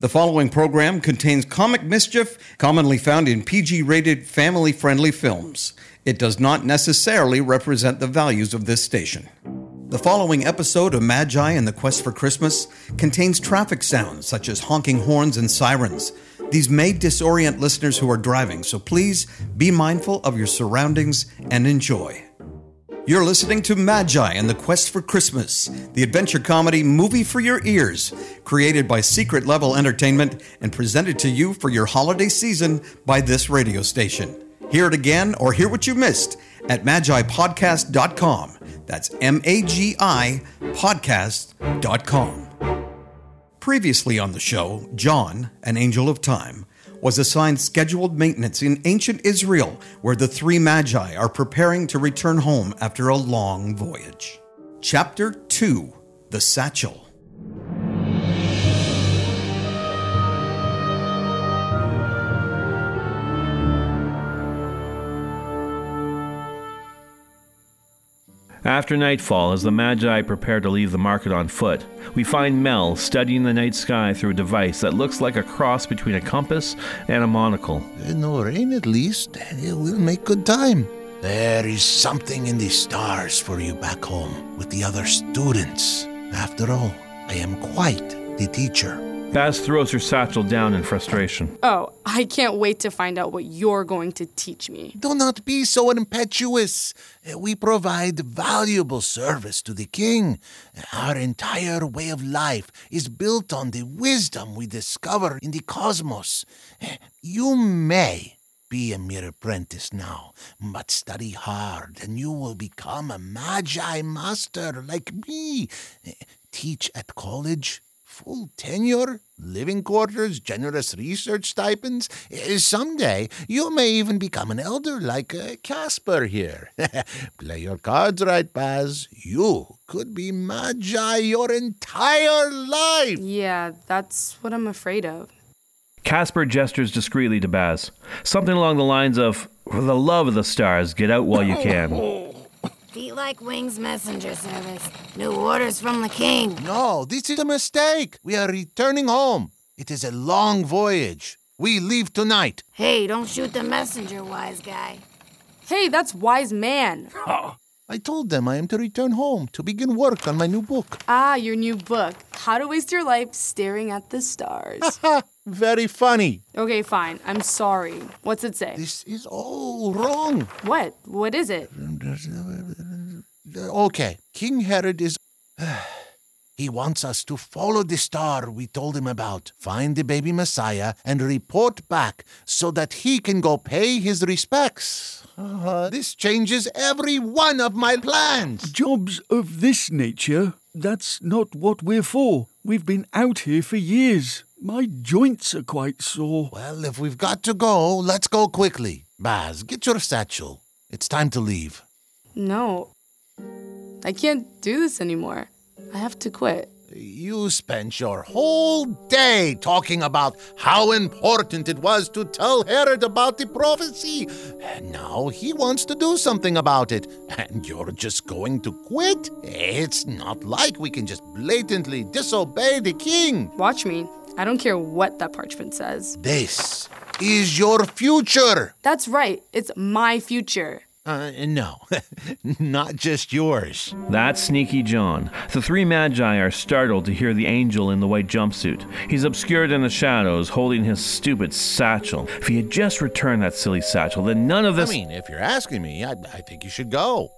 The following program contains comic mischief commonly found in PG rated family friendly films. It does not necessarily represent the values of this station. The following episode of Magi and the Quest for Christmas contains traffic sounds such as honking horns and sirens. These may disorient listeners who are driving, so please be mindful of your surroundings and enjoy. You're listening to Magi and the Quest for Christmas, the adventure comedy movie for your ears, created by Secret Level Entertainment and presented to you for your holiday season by this radio station. Hear it again or hear what you missed at magipodcast.com. That's M A G I podcast.com. Previously on the show, John, an angel of time, was assigned scheduled maintenance in ancient Israel, where the three magi are preparing to return home after a long voyage. Chapter 2 The Satchel. After nightfall, as the Magi prepare to leave the market on foot, we find Mel studying the night sky through a device that looks like a cross between a compass and a monocle. No rain at least. We'll make good time. There is something in the stars for you back home with the other students. After all, I am quite the teacher. Baz throws her satchel down in frustration. Oh, I can't wait to find out what you're going to teach me. Do not be so impetuous. Uh, we provide valuable service to the king. Our entire way of life is built on the wisdom we discover in the cosmos. Uh, you may be a mere apprentice now, but study hard and you will become a magi master like me. Uh, teach at college, full tenure, living quarters, generous research stipends. Someday you may even become an elder like uh, Casper here. Play your cards right, Baz. You could be Magi your entire life. Yeah, that's what I'm afraid of. Casper gestures discreetly to Baz, something along the lines of, For the love of the stars, get out while you can. Feet like wings messenger service. New orders from the king. No, this is a mistake. We are returning home. It is a long voyage. We leave tonight. Hey, don't shoot the messenger, wise guy. Hey, that's wise man. I told them I am to return home to begin work on my new book. Ah, your new book. How to waste your life staring at the stars. Very funny. okay, fine. I'm sorry. What's it say? This is all wrong. What? What is it? Okay, King Herod is. He wants us to follow the star we told him about, find the baby Messiah, and report back so that he can go pay his respects. Uh, this changes every one of my plans. Jobs of this nature, that's not what we're for. We've been out here for years. My joints are quite sore. Well, if we've got to go, let's go quickly. Baz, get your satchel. It's time to leave. No. I can't do this anymore. I have to quit. You spent your whole day talking about how important it was to tell Herod about the prophecy. And now he wants to do something about it. And you're just going to quit? It's not like we can just blatantly disobey the king. Watch me. I don't care what that parchment says. This is your future. That's right. It's my future. Uh, no, not just yours. That's Sneaky John. The three Magi are startled to hear the angel in the white jumpsuit. He's obscured in the shadows, holding his stupid satchel. If he had just returned that silly satchel, then none of this. I mean, if you're asking me, I, I think you should go.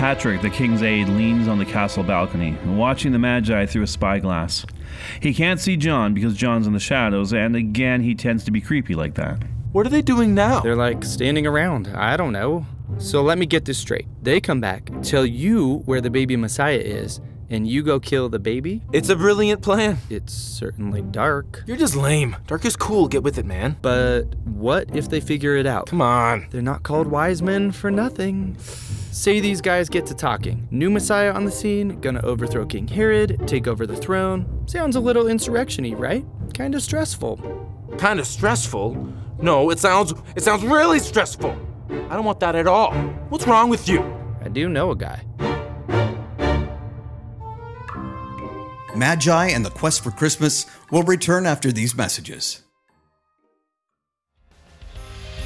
Patrick, the king's aide, leans on the castle balcony, watching the Magi through a spyglass. He can't see John because John's in the shadows, and again, he tends to be creepy like that. What are they doing now? They're like standing around. I don't know. So let me get this straight. They come back, tell you where the baby Messiah is, and you go kill the baby? It's a brilliant plan. It's certainly dark. You're just lame. Dark is cool. Get with it, man. But what if they figure it out? Come on. They're not called wise men for nothing. Say these guys get to talking. New Messiah on the scene, gonna overthrow King Herod, take over the throne. Sounds a little insurrection-y, right? Kinda stressful. Kind of stressful. No, it sounds it sounds really stressful. I don't want that at all. What's wrong with you? I do know a guy. Magi and the Quest for Christmas will return after these messages.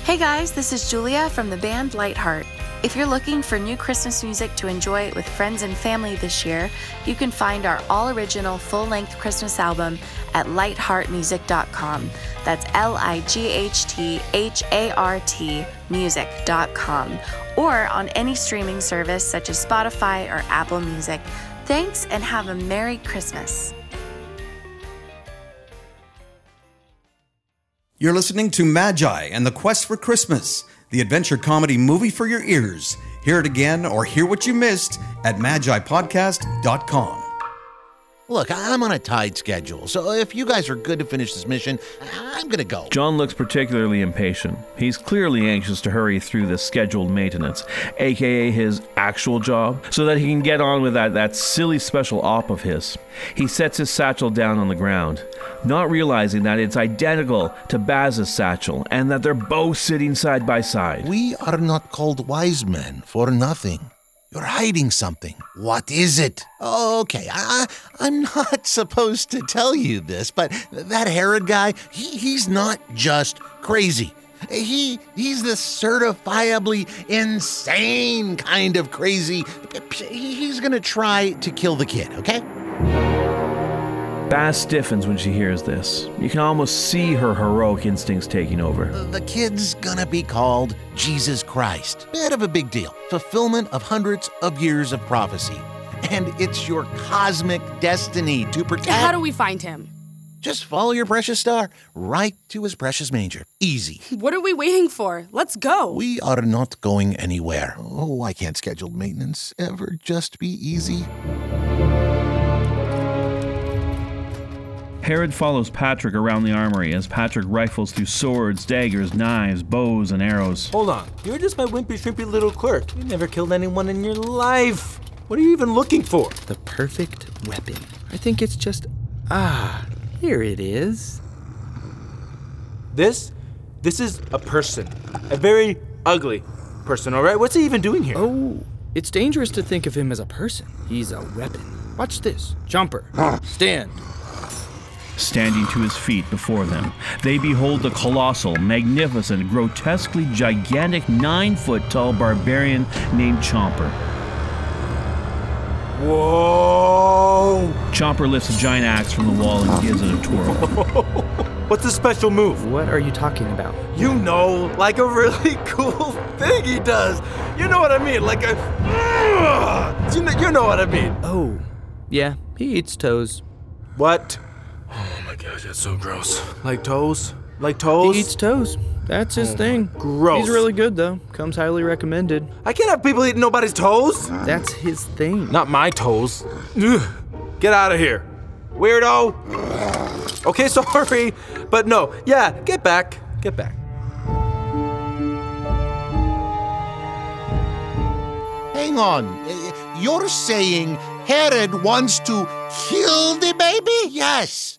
Hey guys, this is Julia from the band Lightheart. If you're looking for new Christmas music to enjoy with friends and family this year, you can find our all original full length Christmas album at lightheartmusic.com. That's L I G H T H A R T music.com or on any streaming service such as Spotify or Apple Music. Thanks and have a Merry Christmas. You're listening to Magi and the Quest for Christmas, the adventure comedy movie for your ears. Hear it again or hear what you missed at magipodcast.com. Look, I'm on a tight schedule, so if you guys are good to finish this mission, I'm gonna go. John looks particularly impatient. He's clearly anxious to hurry through this scheduled maintenance, aka his actual job, so that he can get on with that, that silly special op of his. He sets his satchel down on the ground, not realizing that it's identical to Baz's satchel and that they're both sitting side by side. We are not called wise men for nothing. You're hiding something. What is it? Okay, I, I'm not supposed to tell you this, but that Herod guy, he, he's not just crazy. He he's the certifiably insane kind of crazy. He's gonna try to kill the kid, okay? Baz stiffens when she hears this. You can almost see her heroic instincts taking over. The kid's gonna be called Jesus Christ. Bit of a big deal. Fulfillment of hundreds of years of prophecy. And it's your cosmic destiny to protect. How do we find him? Just follow your precious star right to his precious manger. Easy. What are we waiting for? Let's go. We are not going anywhere. Oh, why can't scheduled maintenance ever just be easy? Herod follows Patrick around the armory as Patrick rifles through swords, daggers, knives, bows, and arrows. Hold on. You're just my wimpy, shrimpy little clerk. You never killed anyone in your life. What are you even looking for? The perfect weapon. I think it's just. Ah, here it is. This? This is a person. A very ugly person, alright? What's he even doing here? Oh, it's dangerous to think of him as a person. He's a weapon. Watch this. Chomper. Stand. Standing to his feet before them, they behold the colossal, magnificent, grotesquely gigantic nine foot tall barbarian named Chomper. Whoa! Chomper lifts a giant axe from the wall and gives it a twirl. What's the special move? What are you talking about? You know, like a really cool thing he does. You know what I mean? Like a. You know, you know what I mean. Oh, yeah, he eats toes. What? Oh my gosh, that's so gross. Like toes? Like toes? He eats toes. That's his thing. gross. He's really good though. Comes highly recommended. I can't have people eating nobody's toes. That's his thing. Not my toes. Ugh. Get out of here. Weirdo. Okay, sorry. But no, yeah, get back. Get back. Hang on. Uh, You're saying Herod wants to kill the baby? Yes.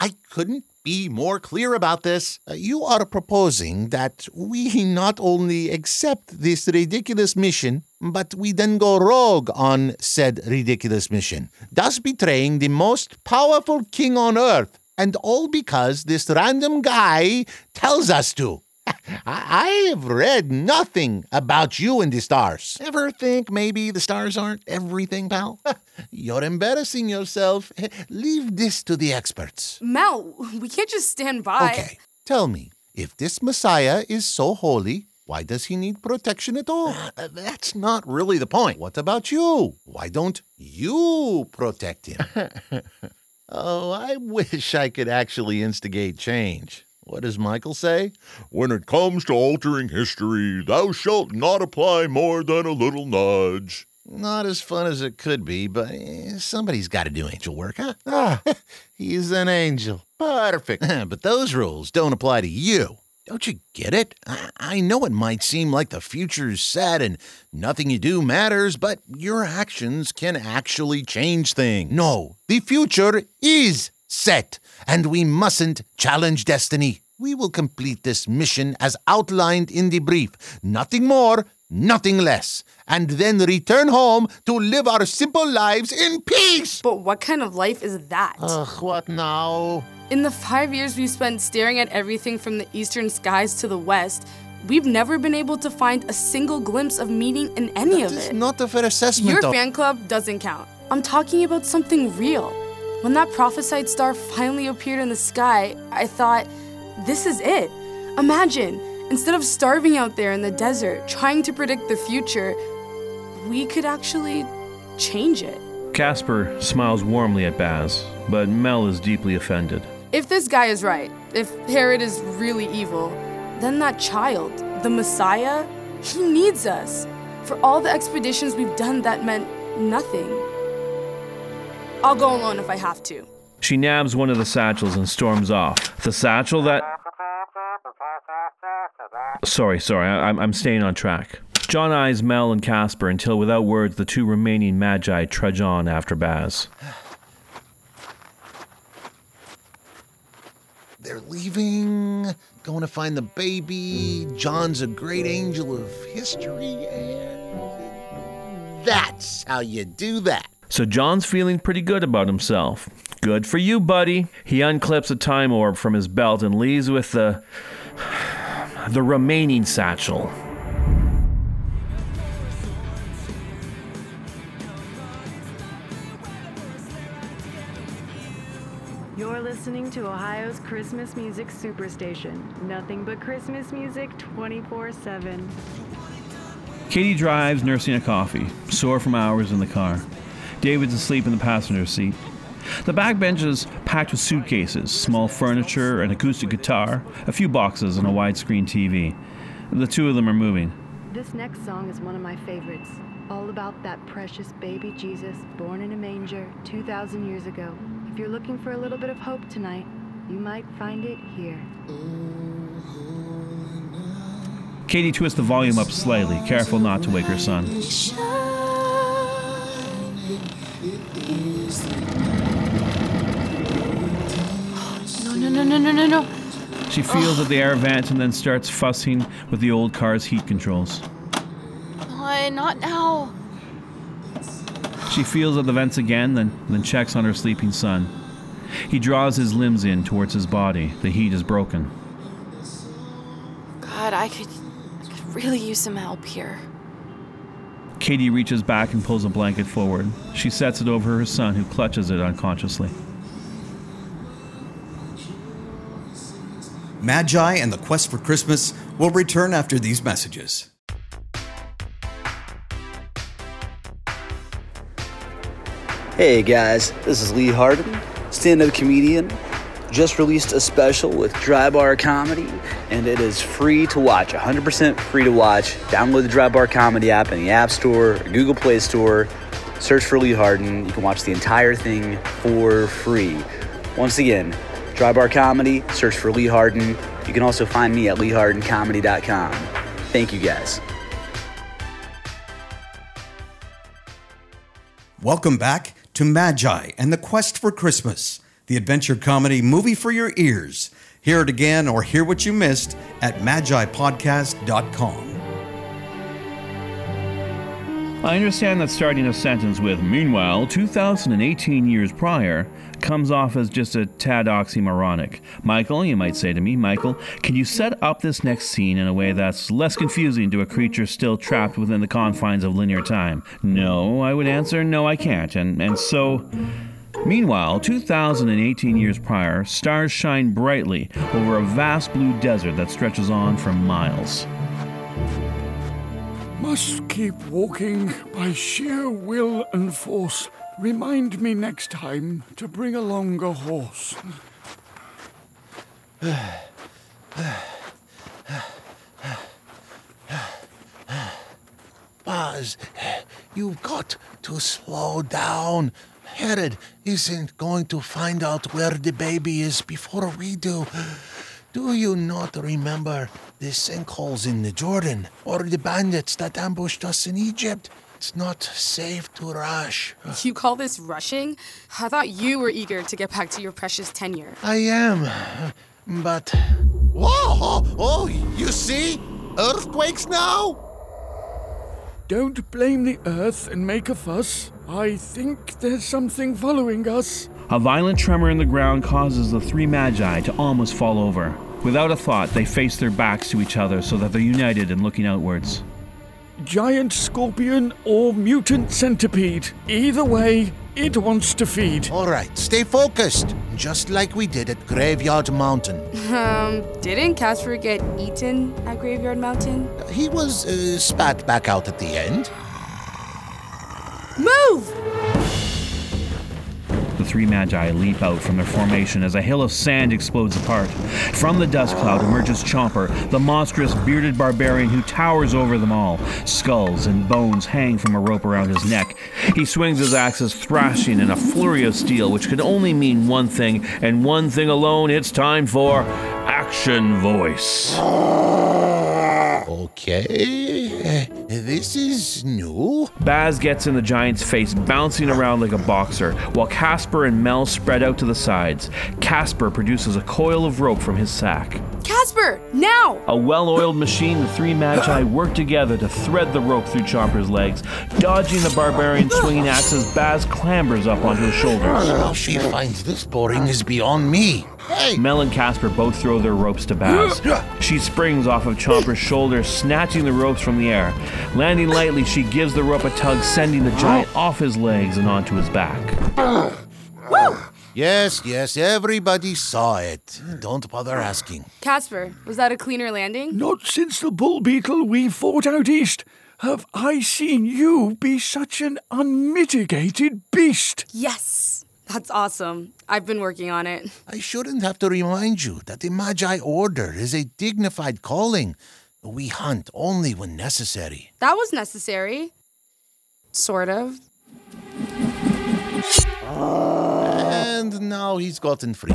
I couldn't be more clear about this. Uh, You are proposing that we not only accept this ridiculous mission, but we then go rogue on said ridiculous mission, thus betraying the most powerful king on earth. And all because this random guy tells us to. I I have read nothing about you and the stars. Ever think maybe the stars aren't everything, pal? You're embarrassing yourself. Leave this to the experts. Mel, we can't just stand by. Okay, tell me, if this Messiah is so holy, why does he need protection at all? Uh, That's not really the point. What about you? Why don't you protect him? oh, I wish I could actually instigate change. What does Michael say? When it comes to altering history, thou shalt not apply more than a little nudge. Not as fun as it could be, but eh, somebody's got to do angel work, huh? Ah, he's an angel. Perfect. but those rules don't apply to you. Don't you get it? I, I know it might seem like the future's set and nothing you do matters, but your actions can actually change things. No, the future is set, and we mustn't challenge destiny. We will complete this mission as outlined in the brief. Nothing more, nothing less, and then return home to live our simple lives in peace. But what kind of life is that? Ugh, what now? In the five years we've spent staring at everything from the eastern skies to the west, we've never been able to find a single glimpse of meaning in any That of is it. not a fair assessment Your of- fan club doesn't count. I'm talking about something real. When that prophesied star finally appeared in the sky, I thought, this is it. Imagine, instead of starving out there in the desert trying to predict the future, we could actually change it. Casper smiles warmly at Baz, but Mel is deeply offended. If this guy is right, if Herod is really evil, then that child, the Messiah, he needs us. For all the expeditions we've done, that meant nothing. I'll go alone if I have to. She nabs one of the satchels and storms off. The satchel that. Sorry, sorry, I, I'm, I'm staying on track. John eyes Mel and Casper until, without words, the two remaining magi trudge on after Baz. They're leaving, going to find the baby. John's a great angel of history, and that's how you do that. So John's feeling pretty good about himself. Good for you, buddy. He unclips a time orb from his belt and leaves with the. the remaining satchel. You're listening to Ohio's Christmas music superstation. Nothing but Christmas music 24 7. Katie drives, nursing a coffee, sore from hours in the car. David's asleep in the passenger seat. The back bench is packed with suitcases, small furniture, an acoustic guitar, a few boxes, and a widescreen TV. The two of them are moving. This next song is one of my favorites. All about that precious baby Jesus born in a manger 2,000 years ago. If you're looking for a little bit of hope tonight, you might find it here. Katie twists the volume up slightly, careful not to wake her son. No, no, no, no, no, no, no. She feels oh. at the air vent and then starts fussing with the old car's heat controls. Why, not now. She feels at the vents again, then, then checks on her sleeping son. He draws his limbs in towards his body. The heat is broken. God, I could, I could really use some help here. Katie reaches back and pulls a blanket forward. She sets it over her son, who clutches it unconsciously. Magi and the Quest for Christmas will return after these messages. Hey guys, this is Lee Harden, stand up comedian. Just released a special with Dry Bar Comedy, and it is free to watch 100% free to watch. Download the Dry Bar Comedy app in the App Store or Google Play Store. Search for Lee Harden. You can watch the entire thing for free. Once again, Dry Bar Comedy, search for Lee Harden. You can also find me at leehardencomedy.com. Thank you guys. Welcome back to Magi and the Quest for Christmas, the adventure comedy movie for your ears. Hear it again or hear what you missed at magipodcast.com. I understand that starting a sentence with, meanwhile, 2018 years prior, comes off as just a tad oxymoronic. Michael, you might say to me, Michael, can you set up this next scene in a way that's less confusing to a creature still trapped within the confines of linear time? No, I would answer, no, I can't. And, and so. Meanwhile, 2018 years prior, stars shine brightly over a vast blue desert that stretches on for miles. Must keep walking by sheer will and force. Remind me next time to bring along a horse. Baz, you've got to slow down. Herod isn't going to find out where the baby is before we do. Do you not remember the sinkholes in the Jordan or the bandits that ambushed us in Egypt? It's not safe to rush. You call this rushing? I thought you were eager to get back to your precious tenure. I am, but. Whoa! Oh, you see? Earthquakes now? Don't blame the earth and make a fuss. I think there's something following us. A violent tremor in the ground causes the three magi to almost fall over. Without a thought, they face their backs to each other so that they're united and looking outwards. Giant scorpion or mutant centipede. Either way, it wants to feed. All right, stay focused, just like we did at Graveyard Mountain. Um, didn't Casper get eaten at Graveyard Mountain? He was uh, spat back out at the end. Move! The three magi leap out from their formation as a hill of sand explodes apart. From the dust cloud emerges Chomper, the monstrous bearded barbarian who towers over them all. Skulls and bones hang from a rope around his neck. He swings his axes, thrashing in a flurry of steel, which could only mean one thing, and one thing alone it's time for Action Voice. Okay, this is new. Baz gets in the giant's face, bouncing around like a boxer, while Casper and Mel spread out to the sides. Casper produces a coil of rope from his sack. Casper, now! A well oiled machine, the three magi work together to thread the rope through Chomper's legs. Dodging the barbarian swinging axes, Baz clambers up onto his shoulders. How she finds this boring is beyond me. Hey! Mel and Casper both throw their ropes to Baz. She springs off of Chomper's shoulder, snatching the ropes from the air. Landing lightly, she gives the rope a tug, sending the giant off his legs and onto his back. Yes, yes, everybody saw it. Don't bother asking. Casper, was that a cleaner landing? Not since the bull beetle we fought out east have I seen you be such an unmitigated beast. Yes! That's awesome. I've been working on it. I shouldn't have to remind you that the Magi Order is a dignified calling. We hunt only when necessary. That was necessary. Sort of. And now he's gotten free.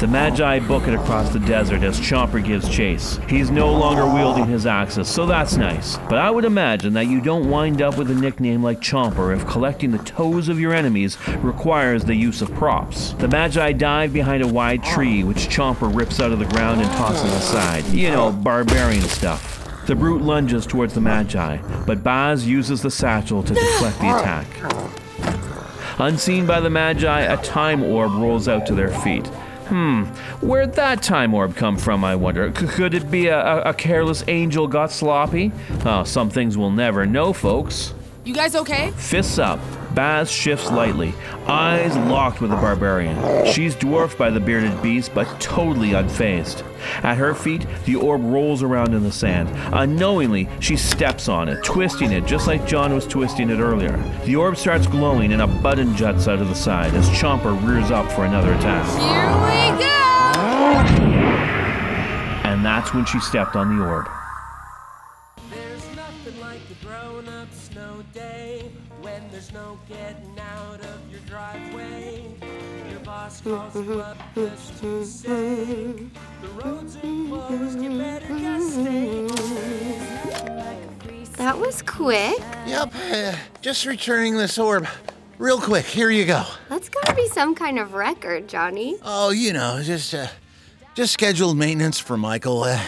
The Magi book it across the desert as Chomper gives chase. He's no longer wielding his axes, so that's nice. But I would imagine that you don't wind up with a nickname like Chomper if collecting the toes of your enemies requires the use of props. The Magi dive behind a wide tree, which Chomper rips out of the ground and tosses aside. You know, barbarian stuff. The brute lunges towards the Magi, but Baz uses the satchel to deflect the attack. Unseen by the Magi, a time orb rolls out to their feet. Hmm, where'd that time orb come from, I wonder? C- could it be a, a, a careless angel got sloppy? Oh, some things we'll never know, folks. You guys okay? Fists up, Baz shifts lightly, eyes locked with the barbarian. She's dwarfed by the bearded beast, but totally unfazed. At her feet, the orb rolls around in the sand. Unknowingly, she steps on it, twisting it just like John was twisting it earlier. The orb starts glowing and a button juts out of the side as Chomper rears up for another attack. Here we go! And that's when she stepped on the orb. There's nothing like a grown up snow day when there's no getting out of your driveway. Your boss calls you up just to say the roads are closed, you better just stay home. That was quick. Yep, uh, just returning this orb. Real quick, here you go. That's gotta be some kind of record, Johnny. Oh, you know, just uh, just scheduled maintenance for Michael. Uh,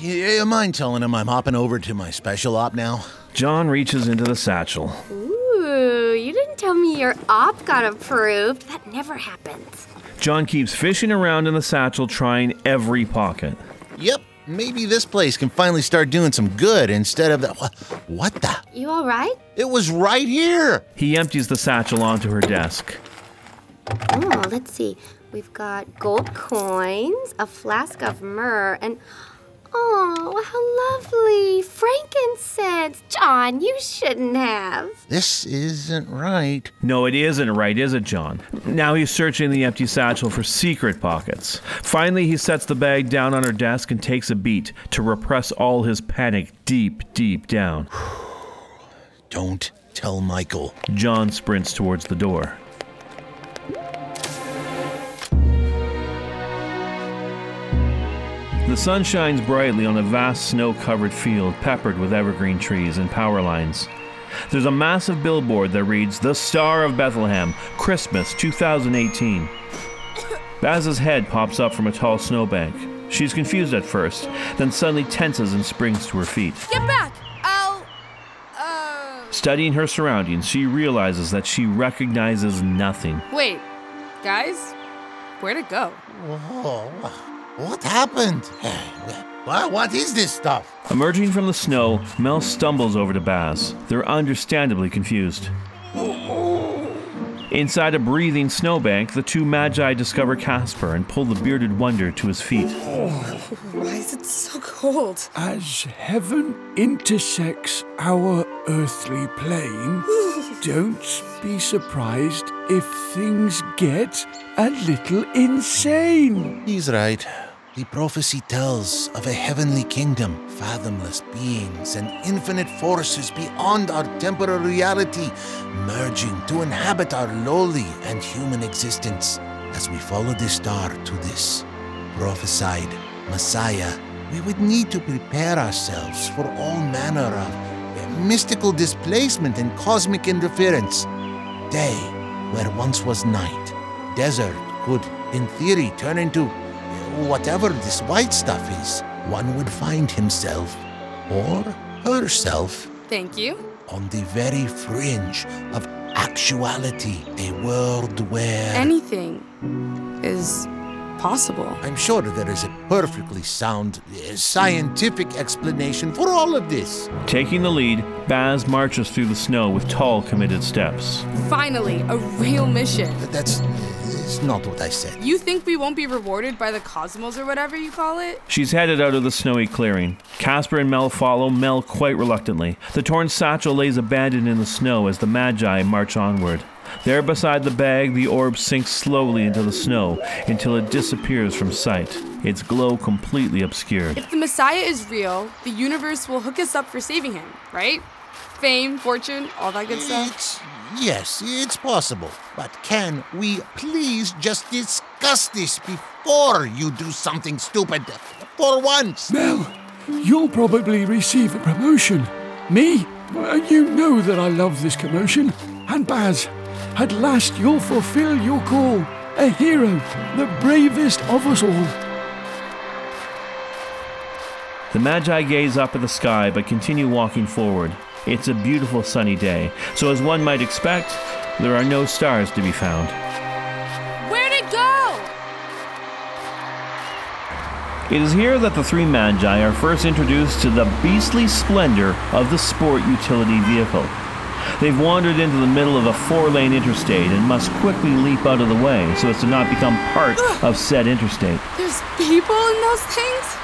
you, you mind telling him I'm hopping over to my special op now? John reaches into the satchel. Ooh, you didn't tell me your op got approved. That never happens. John keeps fishing around in the satchel, trying every pocket. Yep, maybe this place can finally start doing some good instead of that. What, what the? You all right? It was right here. He empties the satchel onto her desk. Oh, let's see. We've got gold coins, a flask of myrrh, and oh, how lovely! Frankincense! John, you shouldn't have. This isn't right. No, it isn't right, is it, John? Now he's searching the empty satchel for secret pockets. Finally, he sets the bag down on her desk and takes a beat to repress all his panic deep, deep down. Don't tell Michael. John sprints towards the door. The sun shines brightly on a vast snow covered field peppered with evergreen trees and power lines. There's a massive billboard that reads, The Star of Bethlehem, Christmas 2018. Baz's head pops up from a tall snowbank. She's confused at first, then suddenly tenses and springs to her feet. Get back! I'll. Uh... Studying her surroundings, she realizes that she recognizes nothing. Wait, guys, where'd it go? Whoa, what happened? What, what is this stuff? Emerging from the snow, Mel stumbles over to Baz. They're understandably confused. Inside a breathing snowbank, the two magi discover Casper and pull the bearded wonder to his feet. Why is it so cold? As heaven intersects our earthly plane, don't be surprised if things get a little insane. He's right. The prophecy tells of a heavenly kingdom, fathomless beings, and infinite forces beyond our temporal reality, merging to inhabit our lowly and human existence. As we follow the star to this prophesied Messiah, we would need to prepare ourselves for all manner of mystical displacement and cosmic interference. Day, where once was night, desert could, in theory, turn into whatever this white stuff is, one would find himself or herself Thank you. on the very fringe of actuality, a world where. Anything is possible. I'm sure there is a perfectly sound uh, scientific explanation for all of this. Taking the lead, Baz marches through the snow with tall, committed steps. Finally, a real mission. That's, that's not what I said. You think we won't be rewarded by the cosmos or whatever you call it? She's headed out of the snowy clearing. Casper and Mel follow, Mel quite reluctantly. The torn satchel lays abandoned in the snow as the Magi march onward. There beside the bag, the orb sinks slowly into the snow until it disappears from sight, its glow completely obscured. If the Messiah is real, the universe will hook us up for saving him, right? Fame, fortune, all that good stuff. Yes, it's possible. But can we please just discuss this before you do something stupid for once? Mel, you'll probably receive a promotion. Me? You know that I love this commotion. And Baz, at last you'll fulfill your call. A hero, the bravest of us all. The Magi gaze up at the sky but continue walking forward. It's a beautiful sunny day, so as one might expect, there are no stars to be found. Where'd it go? It is here that the three Magi are first introduced to the beastly splendor of the sport utility vehicle. They've wandered into the middle of a four lane interstate and must quickly leap out of the way so as to not become part of said interstate. There's people in those things?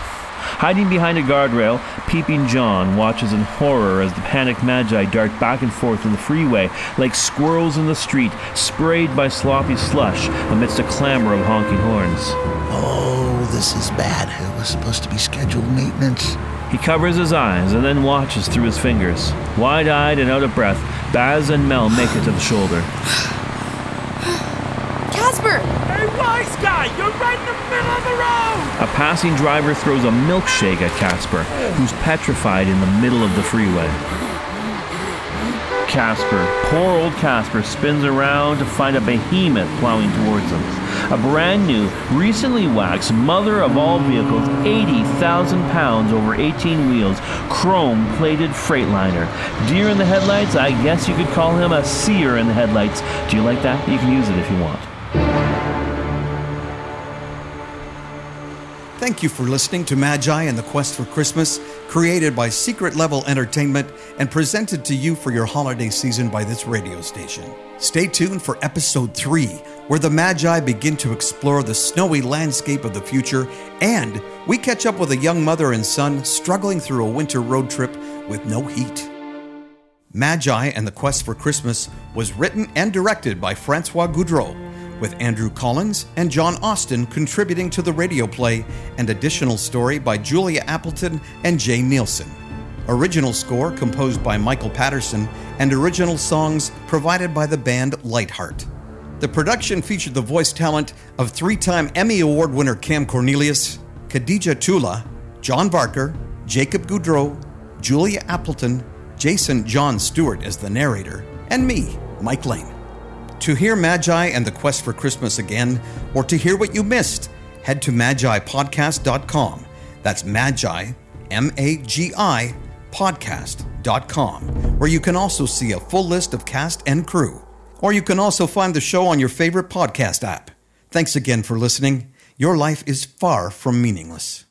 Hiding behind a guardrail, Peeping John watches in horror as the panicked Magi dart back and forth in the freeway like squirrels in the street, sprayed by sloppy slush amidst a clamor of honking horns. Oh, this is bad. It was supposed to be scheduled maintenance. He covers his eyes and then watches through his fingers. Wide eyed and out of breath, Baz and Mel make it to the shoulder. Casper! Hey, wise guy, you're right in the middle of the road! A passing driver throws a milkshake at Casper, who's petrified in the middle of the freeway. Casper, poor old Casper, spins around to find a behemoth plowing towards him. A brand new, recently waxed mother of all vehicles, 80,000 pounds over 18 wheels, chrome plated Freightliner. Deer in the headlights, I guess you could call him a seer in the headlights. Do you like that? You can use it if you want. Thank you for listening to Magi and the Quest for Christmas, created by Secret Level Entertainment and presented to you for your holiday season by this radio station. Stay tuned for episode 3, where the Magi begin to explore the snowy landscape of the future and we catch up with a young mother and son struggling through a winter road trip with no heat. Magi and the Quest for Christmas was written and directed by Francois Goudreau, with Andrew Collins and John Austin contributing to the radio play, and additional story by Julia Appleton and Jay Nielsen. Original score composed by Michael Patterson, and original songs provided by the band Lightheart. The production featured the voice talent of three time Emmy Award winner Cam Cornelius, Khadija Tula, John Barker, Jacob Goudreau, Julia Appleton, Jason John Stewart as the narrator, and me, Mike Lane. To hear Magi and the Quest for Christmas again, or to hear what you missed, head to magipodcast.com. That's Magi, M A G I, podcast.com. where you can also see a full list of cast and crew. Or you can also find the show on your favorite podcast app. Thanks again for listening. Your life is far from meaningless.